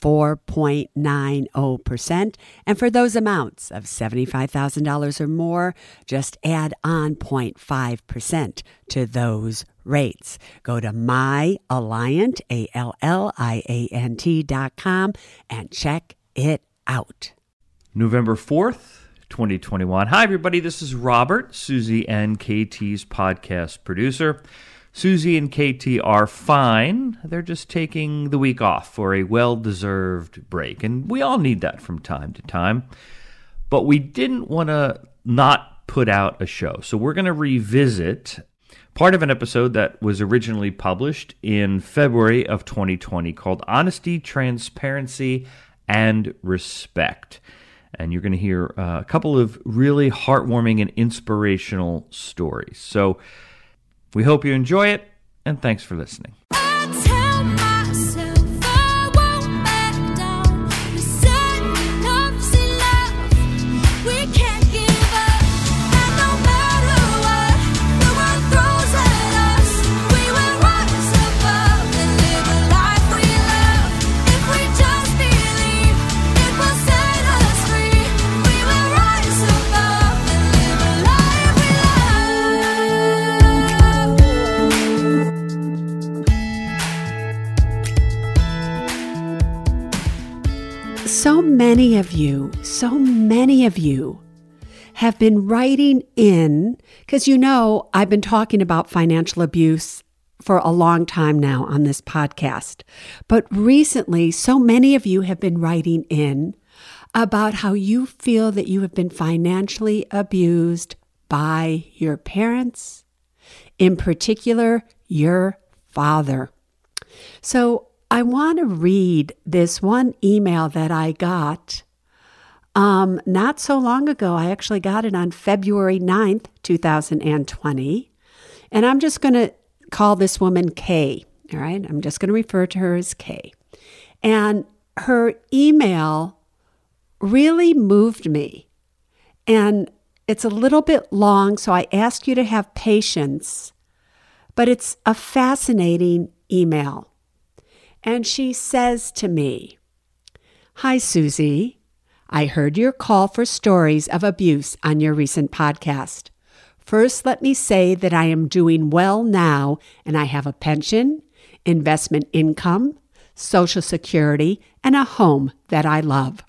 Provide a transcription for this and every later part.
4.90%. And for those amounts of $75,000 or more, just add on 0.5% to those rates. Go to myalliant, A-L-L-I-A-N-T dot com and check it out. November 4th, 2021. Hi, everybody. This is Robert, Suze and KT's podcast producer. Suze and KT are fine. They're just taking the week off for a well deserved break. And we all need that from time to time. But we didn't want to not put out a show. So we're going to revisit part of an episode that was originally published in February of 2020 called Honesty, Transparency, and Respect. And you're going to hear uh, a couple of really heartwarming and inspirational stories. So we hope you enjoy it, and thanks for listening. Many of you, so many of you have been writing in because you know I've been talking about financial abuse for a long time now on this podcast. But recently, so many of you have been writing in about how you feel that you have been financially abused by your parents, in particular, your father. So I want to read this one email that I got um, not so long ago. I actually got it on February 9th, 2020. And I'm just going to call this woman Kay. All right. I'm just going to refer to her as Kay. And her email really moved me. And it's a little bit long, so I ask you to have patience. But it's a fascinating email. And she says to me, Hi, Suze. I heard your call for stories of abuse on your recent podcast. First, let me say that I am doing well now and I have a pension, investment income, Social Security, and a home that I love.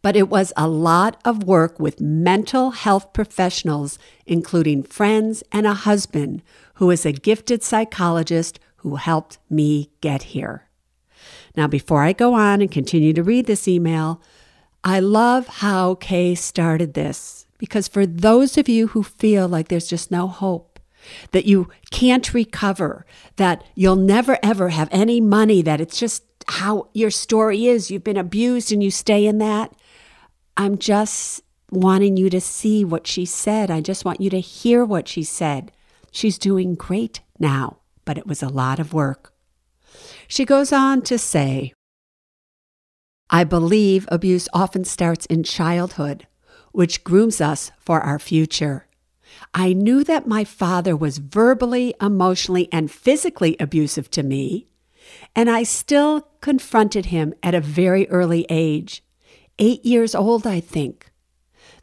But it was a lot of work with mental health professionals, including friends and a husband who is a gifted psychologist who helped me get here. Now, before I go on and continue to read this email, I love how Kay started this because for those of you who feel like there's just no hope, that you can't recover, that you'll never ever have any money, that it's just how your story is, you've been abused and you stay in that, I'm just wanting you to see what she said. I just want you to hear what she said. She's doing great now but it was a lot of work. She goes on to say, I believe abuse often starts in childhood, which grooms us for our future. I knew that my father was verbally, emotionally, and physically abusive to me, and I still confronted him at a very early age, eight years old, I think.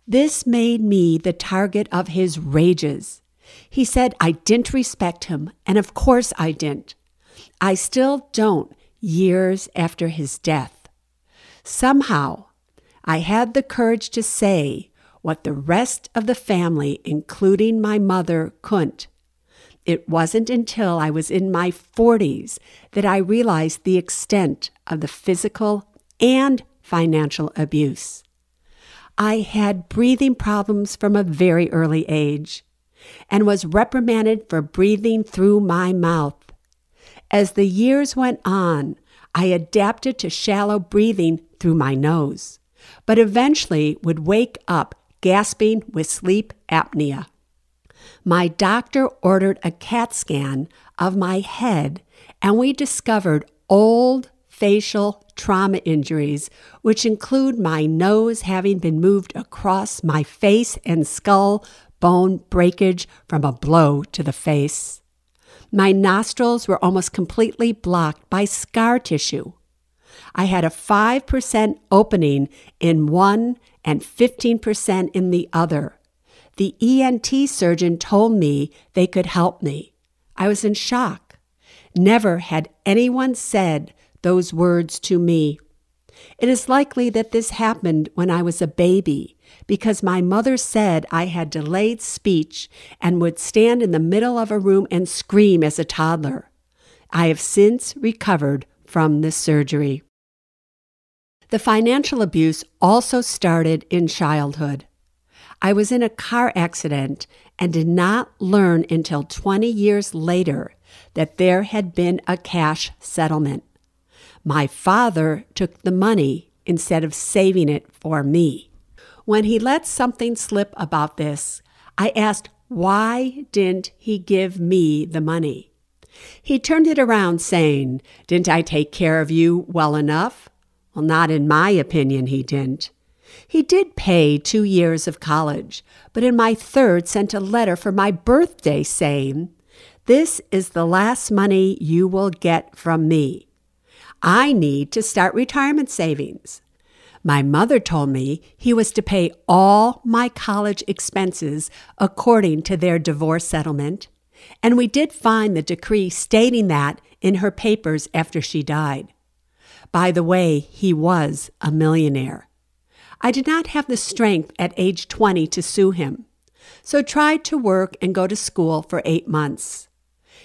This made me the target of his rages. He said I didn't respect him, and of course I didn't. I still don't, years after his death. Somehow, I had the courage to say what the rest of the family, including my mother, couldn't. It wasn't until I was in my 40s that I realized the extent of the physical and financial abuse. I had breathing problems from a very early age and was reprimanded for breathing through my mouth. As the years went on, I adapted to shallow breathing through my nose, but eventually would wake up gasping with sleep apnea. My doctor ordered a CAT scan of my head, and we discovered old facial trauma injuries, which include my nose having been moved across my face and skull, bone breakage from a blow to the face. My nostrils were almost completely blocked by scar tissue. I had a 5% opening in one and 15% in the other. The ENT surgeon told me they could help me. I was in shock. Never had anyone said those words to me. It is likely that this happened when I was a baby because my mother said I had delayed speech and would stand in the middle of a room and scream as a toddler. I have since recovered from this surgery. The financial abuse also started in childhood. I was in a car accident and did not learn until 20 years later that there had been a cash settlement. My father took the money instead of saving it for me. When he let something slip about this, I asked, why didn't he give me the money? He turned it around, saying, Didn't I take care of you well enough? Well, not in my opinion, he didn't. He did pay two years of college, but in my third sent a letter for my birthday saying, This is the last money you will get from me. I need to start retirement savings. My mother told me he was to pay all my college expenses according to their divorce settlement, and we did find the decree stating that in her papers after she died. By the way, he was a millionaire. I did not have the strength at age 20 to sue him, so tried to work and go to school for eight months.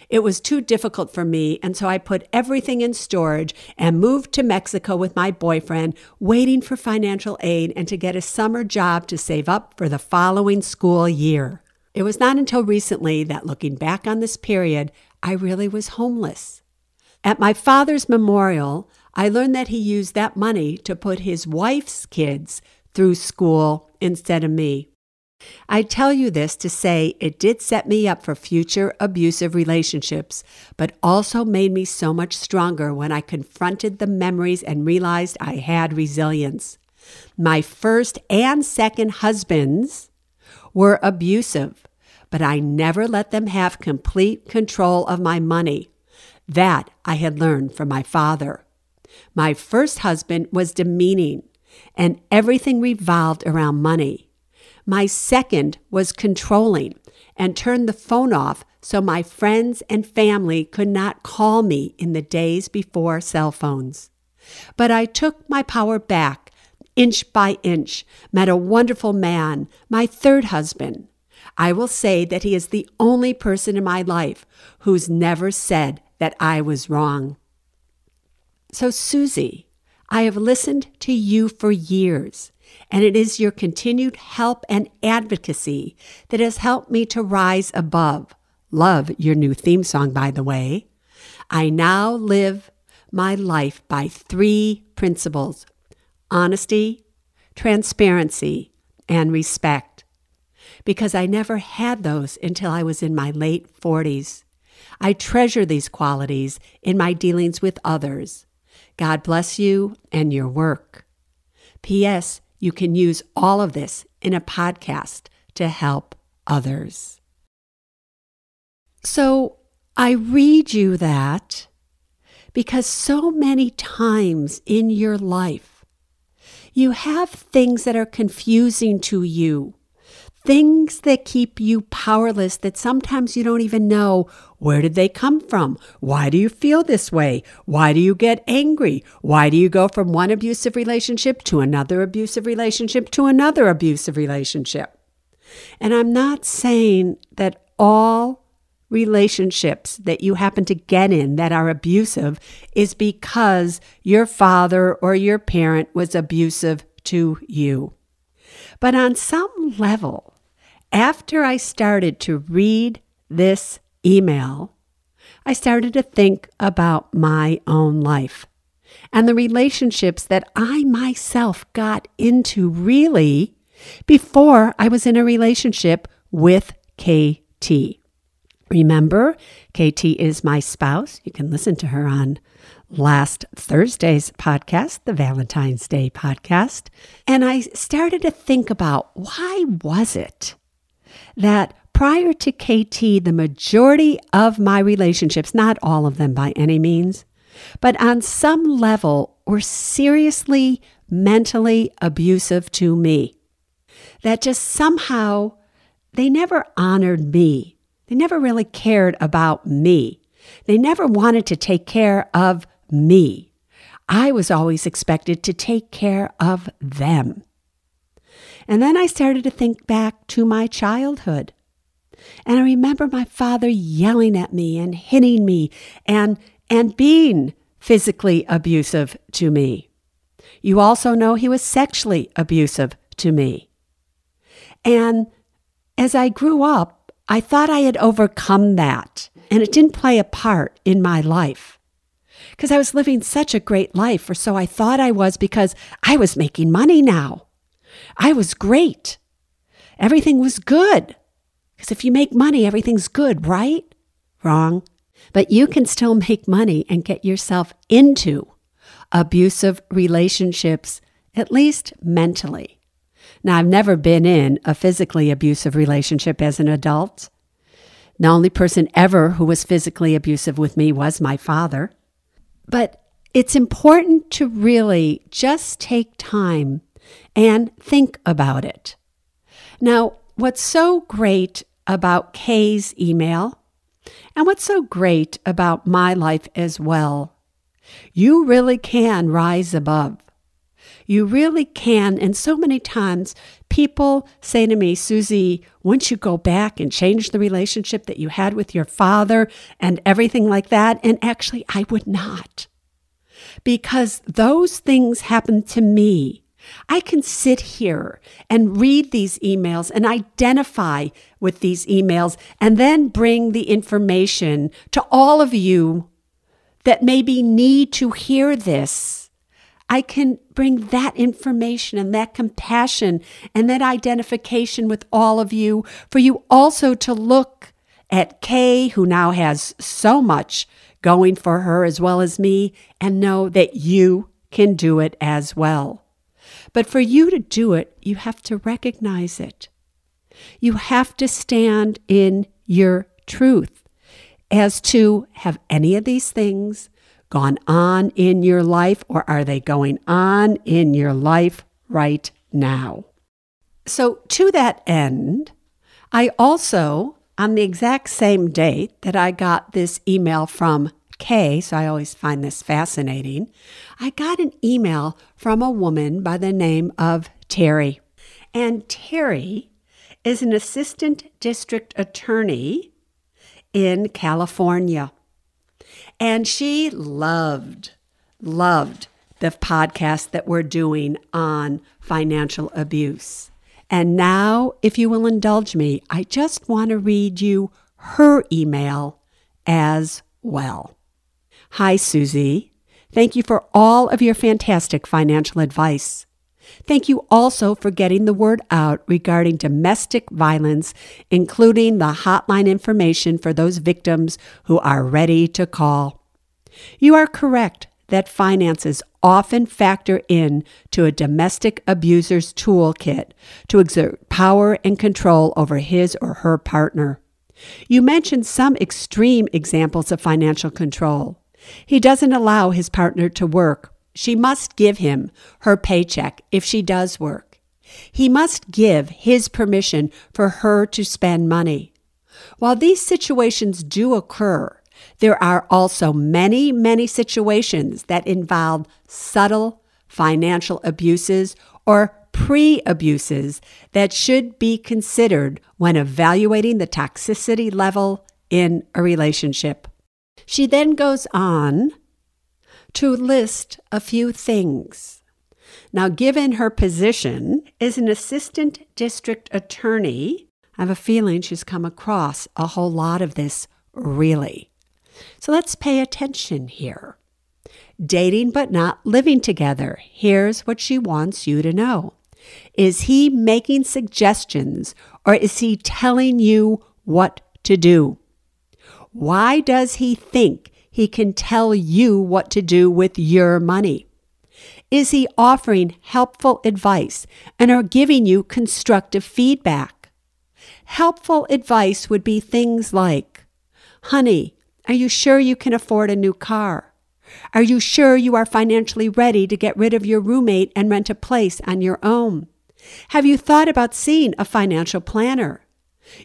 It was too difficult for me, and so I put everything in storage and moved to Mexico with my boyfriend, waiting for financial aid and to get a summer job to save up for the following school year. It was not until recently that, looking back on this period, I really was homeless. At my father's memorial, I learned that he used that money to put his wife's kids through school instead of me. I tell you this to say it did set me up for future abusive relationships, but also made me so much stronger when I confronted the memories and realized I had resilience. My first and second husbands were abusive, but I never let them have complete control of my money. That I had learned from my father. My first husband was demeaning, and everything revolved around money. My second was controlling and turned the phone off so my friends and family could not call me in the days before cell phones. But I took my power back inch by inch, met a wonderful man, my third husband. I will say that he is the only person in my life who's never said that I was wrong. So, Suze, I have listened to you for years and it is your continued help and advocacy that has helped me to rise above. Love your new theme song, by the way. I now live my life by three principles honesty, transparency, and respect. Because I never had those until I was in my late 40s. I treasure these qualities in my dealings with others. God bless you and your work. P.S. You can use all of this in a podcast to help others. So I read you that because so many times in your life, you have things that are confusing to you things that keep you powerless that sometimes you don't even know where did they come from? Why do you feel this way? Why do you get angry? Why do you go from one abusive relationship to another abusive relationship to another abusive relationship? And I'm not saying that all relationships that you happen to get in that are abusive is because your father or your parent was abusive to you. But on some level, after I started to read this email, I started to think about my own life and the relationships that I myself got into really before I was in a relationship with KT. Remember, KT is my spouse. You can listen to her on last Thursday's podcast, the Valentine's Day podcast. And I started to think about why was it that prior to KT, the majority of my relationships, not all of them by any means, but on some level were seriously mentally abusive to me. That just somehow they never honored me. They never really cared about me. They never wanted to take care of me. I was always expected to take care of them. And then I started to think back to my childhood. And I remember my father yelling at me and hitting me and, and being physically abusive to me. You also know he was sexually abusive to me. And as I grew up, I thought I had overcome that, and it didn't play a part in my life. Because I was living such a great life, or so I thought I was, because I was making money now. I was great. Everything was good. Because if you make money, everything's good, right? Wrong. But you can still make money and get yourself into abusive relationships, at least mentally. Now, I've never been in a physically abusive relationship as an adult. The only person ever who was physically abusive with me was my father. But it's important to really just take time and think about it. Now, what's so great about Kay's email and what's so great about my life as well, you really can rise above. You really can. And so many times people say to me, Suze, once you go back and change the relationship that you had with your father and everything like that? And actually, I would not. Because those things happened to me. I can sit here and read these emails and identify with these emails and then bring the information to all of you that maybe need to hear this I can bring that information and that compassion and that identification with all of you for you also to look at Kay, who now has so much going for her as well as me, and know that you can do it as well. But for you to do it, you have to recognize it. You have to stand in your truth as to have any of these things gone on in your life or are they going on in your life right now? So, to that end, I also, on the exact same date that I got this email from Kay, so I always find this fascinating, I got an email from a woman by the name of Terry. And Terry is an assistant district attorney in California. And she loved, loved the podcast that we're doing on financial abuse. And now, if you will indulge me, I just want to read you her email as well. Hi, Suze. Thank you for all of your fantastic financial advice. Thank you also for getting the word out regarding domestic violence, including the hotline information for those victims who are ready to call. You are correct that finances often factor in to a domestic abuser's toolkit to exert power and control over his or her partner. You mentioned some extreme examples of financial control. He doesn't allow his partner to work she must give him her paycheck if she does work. He must give his permission for her to spend money. While these situations do occur, there are also many, many situations that involve subtle financial abuses or pre abuses that should be considered when evaluating the toxicity level in a relationship. She then goes on to list a few things. Now, given her position as an assistant district attorney, I have a feeling she's come across a whole lot of this really. So let's pay attention here. Dating but not living together. Here's what she wants you to know. Is he making suggestions or is he telling you what to do? Why does he think he can tell you what to do with your money? Is he offering helpful advice and are giving you constructive feedback? Helpful advice would be things like, Honey, are you sure you can afford a new car? Are you sure you are financially ready to get rid of your roommate and rent a place on your own? Have you thought about seeing a financial planner?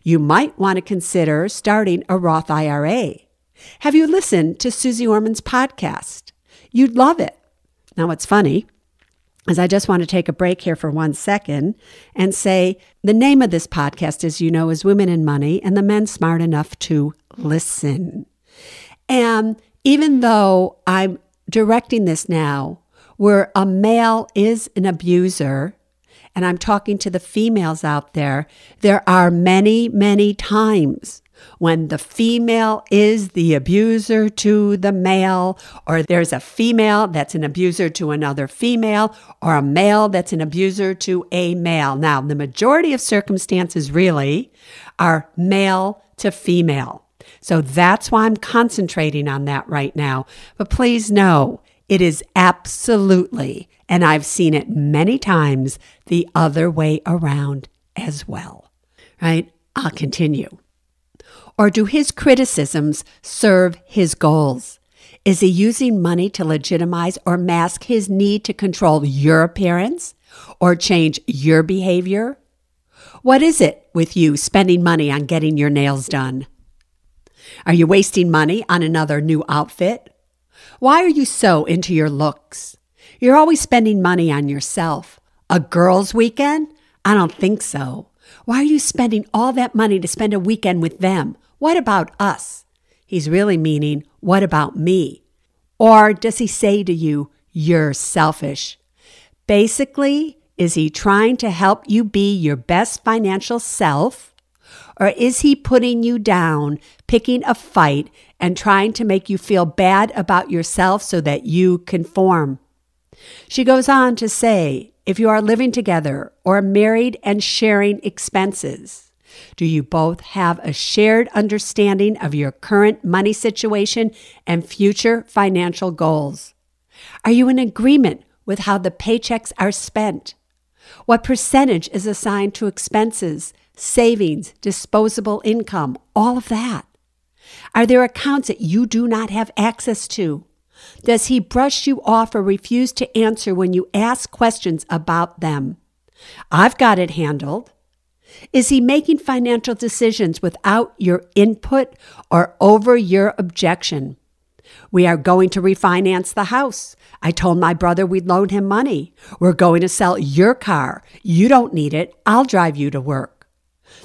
You might want to consider starting a Roth IRA. Have you listened to Suze Orman's podcast? You'd love it. Now, what's funny is I just want to take a break here for one second and say the name of this podcast, as you know, is Women and Money, and the men smart enough to listen. And even though I'm directing this now where a male is an abuser, and I'm talking to the females out there, there are many, many times when the female is the abuser to the male, or there's a female that's an abuser to another female, or a male that's an abuser to a male. Now, the majority of circumstances really are male to female. So that's why I'm concentrating on that right now. But please know it is absolutely, and I've seen it many times, the other way around as well. Right? I'll continue. Or do his criticisms serve his goals? Is he using money to legitimize or mask his need to control your appearance or change your behavior? What is it with you spending money on getting your nails done? Are you wasting money on another new outfit? Why are you so into your looks? You're always spending money on yourself. A girls' weekend? I don't think so. Why are you spending all that money to spend a weekend with them? What about us? He's really meaning, what about me? Or does he say to you, you're selfish? Basically, is he trying to help you be your best financial self? Or is he putting you down, picking a fight, and trying to make you feel bad about yourself so that you conform? She goes on to say if you are living together or married and sharing expenses, do you both have a shared understanding of your current money situation and future financial goals? Are you in agreement with how the paychecks are spent? What percentage is assigned to expenses, savings, disposable income, all of that? Are there accounts that you do not have access to? Does he brush you off or refuse to answer when you ask questions about them? I've got it handled. Is he making financial decisions without your input or over your objection? We are going to refinance the house. I told my brother we'd loan him money. We're going to sell your car. You don't need it. I'll drive you to work.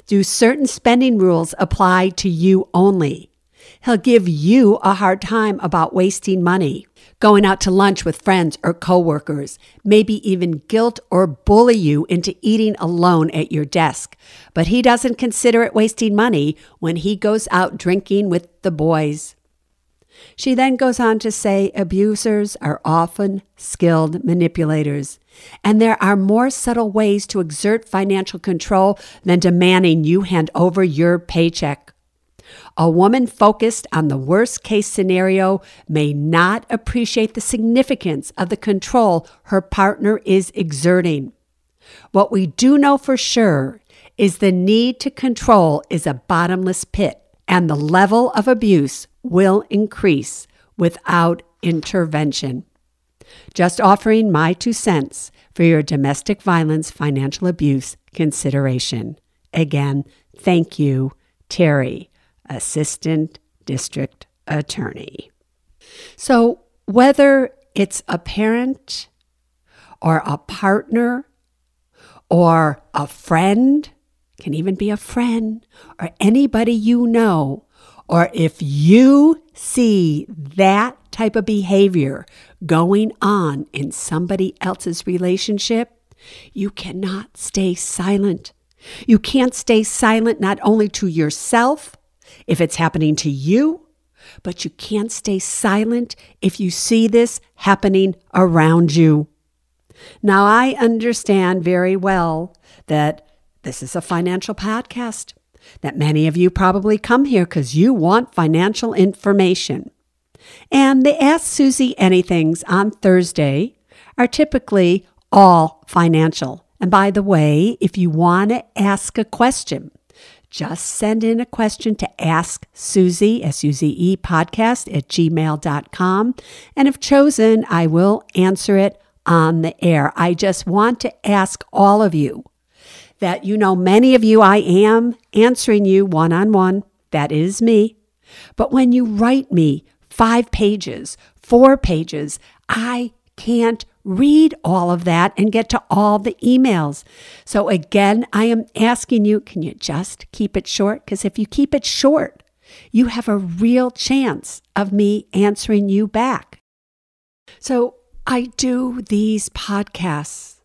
Do certain spending rules apply to you only? He'll give you a hard time about wasting money, going out to lunch with friends or coworkers, maybe even guilt or bully you into eating alone at your desk. But he doesn't consider it wasting money when he goes out drinking with the boys. She then goes on to say abusers are often skilled manipulators, and there are more subtle ways to exert financial control than demanding you hand over your paycheck. A woman focused on the worst case scenario may not appreciate the significance of the control her partner is exerting. What we do know for sure is the need to control is a bottomless pit, and the level of abuse will increase without intervention. Just offering my two cents for your domestic violence financial abuse consideration. Again, thank you, Terry. Assistant District Attorney. So, whether it's a parent or a partner or a friend, can even be a friend or anybody you know, or if you see that type of behavior going on in somebody else's relationship, you cannot stay silent. You can't stay silent not only to yourself, if it's happening to you, but you can't stay silent if you see this happening around you. Now, I understand very well that this is a financial podcast. that many of you probably come here because you want financial information. And the Ask Suze Anythings on Thursday are typically all financial. And by the way, if you want to ask a question, just send in a question to Ask Suze, S U Z E podcast at gmail.com. And if chosen, I will answer it on the air. I just want to ask all of you that you know many of you I am answering you one on one. That is me. But when you write me five pages, four pages, I can't read all of that and get to all the emails. So again, I am asking you, can you just keep it short? Because if you keep it short, you have a real chance of me answering you back. So I do these podcasts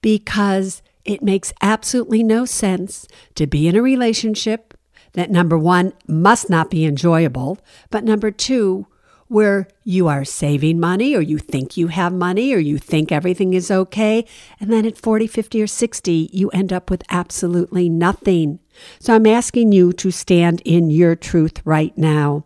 because it makes absolutely no sense to be in a relationship that number one must not be enjoyable, but number two, where you are saving money or you think you have money or you think everything is okay. And then at 40, 50, or 60, you end up with absolutely nothing. So I'm asking you to stand in your truth right now.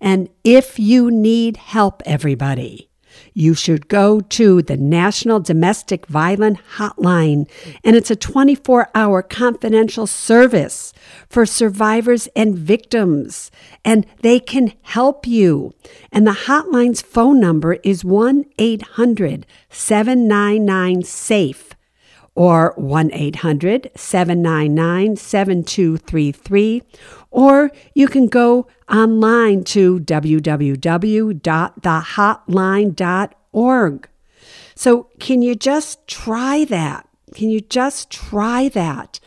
And if you need help, everybody, you should go to the National Domestic Violence Hotline, and it's a 24 hour confidential service for survivors and victims, and they can help you. And the hotline's phone number is 1 800 799 SAFE or 1 800 799 7233, or you can go online to www.thehotline.org. So, can you just try that? Can you just try that?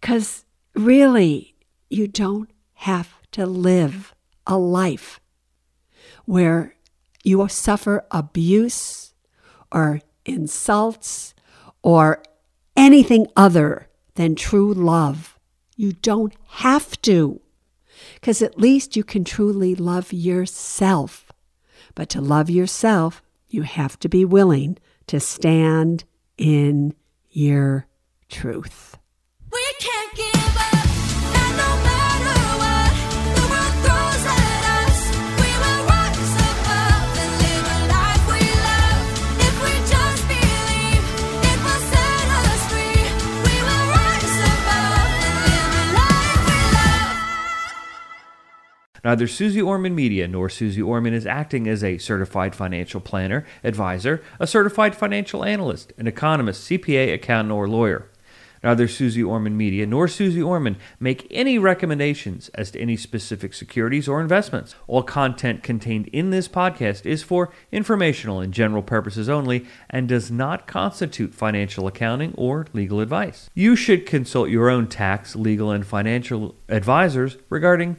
Because really, you don't have to live a life where you suffer abuse or insults or anything other than true love. You don't have to, because at least you can truly love yourself. But to love yourself, you have to be willing to stand in your truth. We can't give Neither Suze Orman Media nor Suze Orman is acting as a certified financial planner, advisor, a certified financial analyst, an economist, CPA, accountant, or lawyer. Neither Suze Orman Media nor Suze Orman make any recommendations as to any specific securities or investments. All content contained in this podcast is for informational and general purposes only and does not constitute financial accounting or legal advice. You should consult your own tax, legal, and financial advisors regarding